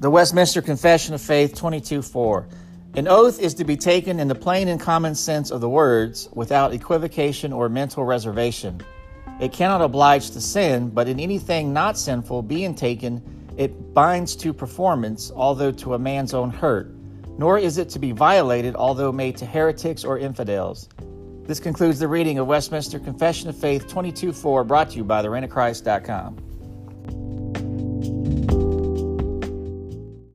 The Westminster Confession of Faith 22 4. An oath is to be taken in the plain and common sense of the words, without equivocation or mental reservation. It cannot oblige to sin, but in anything not sinful being taken, it binds to performance, although to a man's own hurt. Nor is it to be violated, although made to heretics or infidels. This concludes the reading of Westminster Confession of Faith 22 4, brought to you by the